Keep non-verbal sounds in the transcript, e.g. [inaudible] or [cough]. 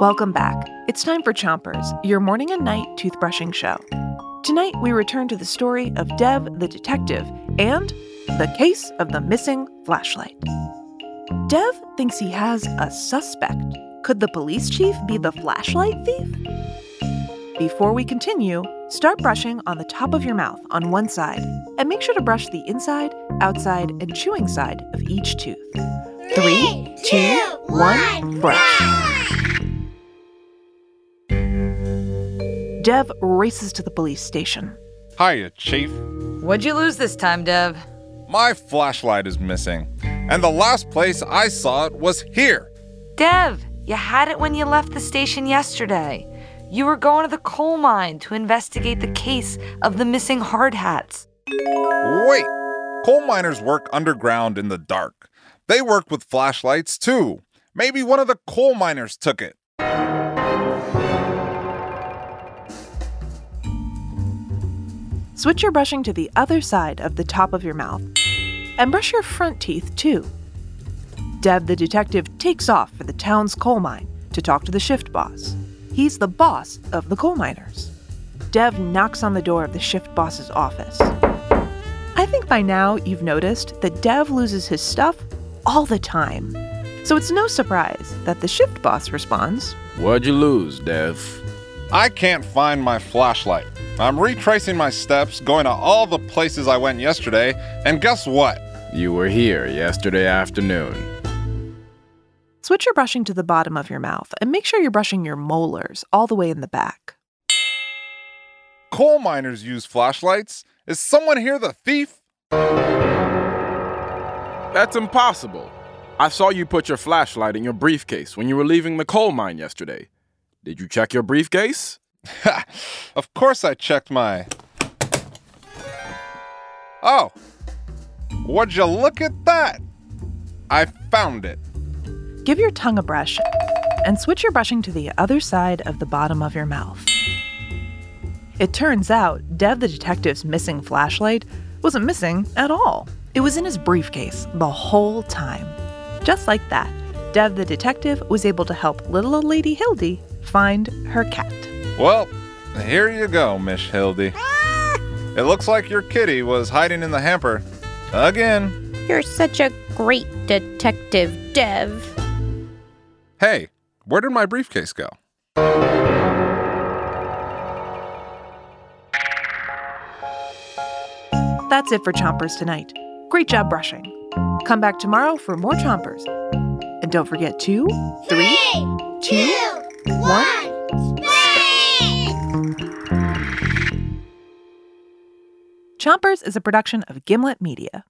Welcome back. It's time for Chompers, your morning and night toothbrushing show. Tonight, we return to the story of Dev the detective and the case of the missing flashlight. Dev thinks he has a suspect. Could the police chief be the flashlight thief? Before we continue, start brushing on the top of your mouth on one side and make sure to brush the inside, outside, and chewing side of each tooth. Three, two, one, brush. Dev races to the police station. Hiya, Chief. What'd you lose this time, Dev? My flashlight is missing, and the last place I saw it was here. Dev, you had it when you left the station yesterday. You were going to the coal mine to investigate the case of the missing hard hats. Wait, coal miners work underground in the dark. They work with flashlights too. Maybe one of the coal miners took it. Switch your brushing to the other side of the top of your mouth and brush your front teeth too. Dev the detective takes off for the town's coal mine to talk to the shift boss. He's the boss of the coal miners. Dev knocks on the door of the shift boss's office. I think by now you've noticed that Dev loses his stuff all the time. So it's no surprise that the shift boss responds What'd you lose, Dev? I can't find my flashlight. I'm retracing my steps, going to all the places I went yesterday, and guess what? You were here yesterday afternoon. Switch your brushing to the bottom of your mouth and make sure you're brushing your molars all the way in the back. Coal miners use flashlights. Is someone here the thief? That's impossible. I saw you put your flashlight in your briefcase when you were leaving the coal mine yesterday. Did you check your briefcase? [laughs] of course I checked my. Oh, would you look at that? I found it. Give your tongue a brush and switch your brushing to the other side of the bottom of your mouth. It turns out Dev the detective's missing flashlight wasn't missing at all. It was in his briefcase the whole time. Just like that, Dev the detective was able to help little old lady Hildy find her cat. Well, here you go, Miss Hildy. Ah! It looks like your kitty was hiding in the hamper. Again. You're such a great detective, Dev. Hey, where did my briefcase go? That's it for Chompers tonight. Great job brushing. Come back tomorrow for more Chompers. And don't forget to three, two, one. Chompers is a production of Gimlet Media.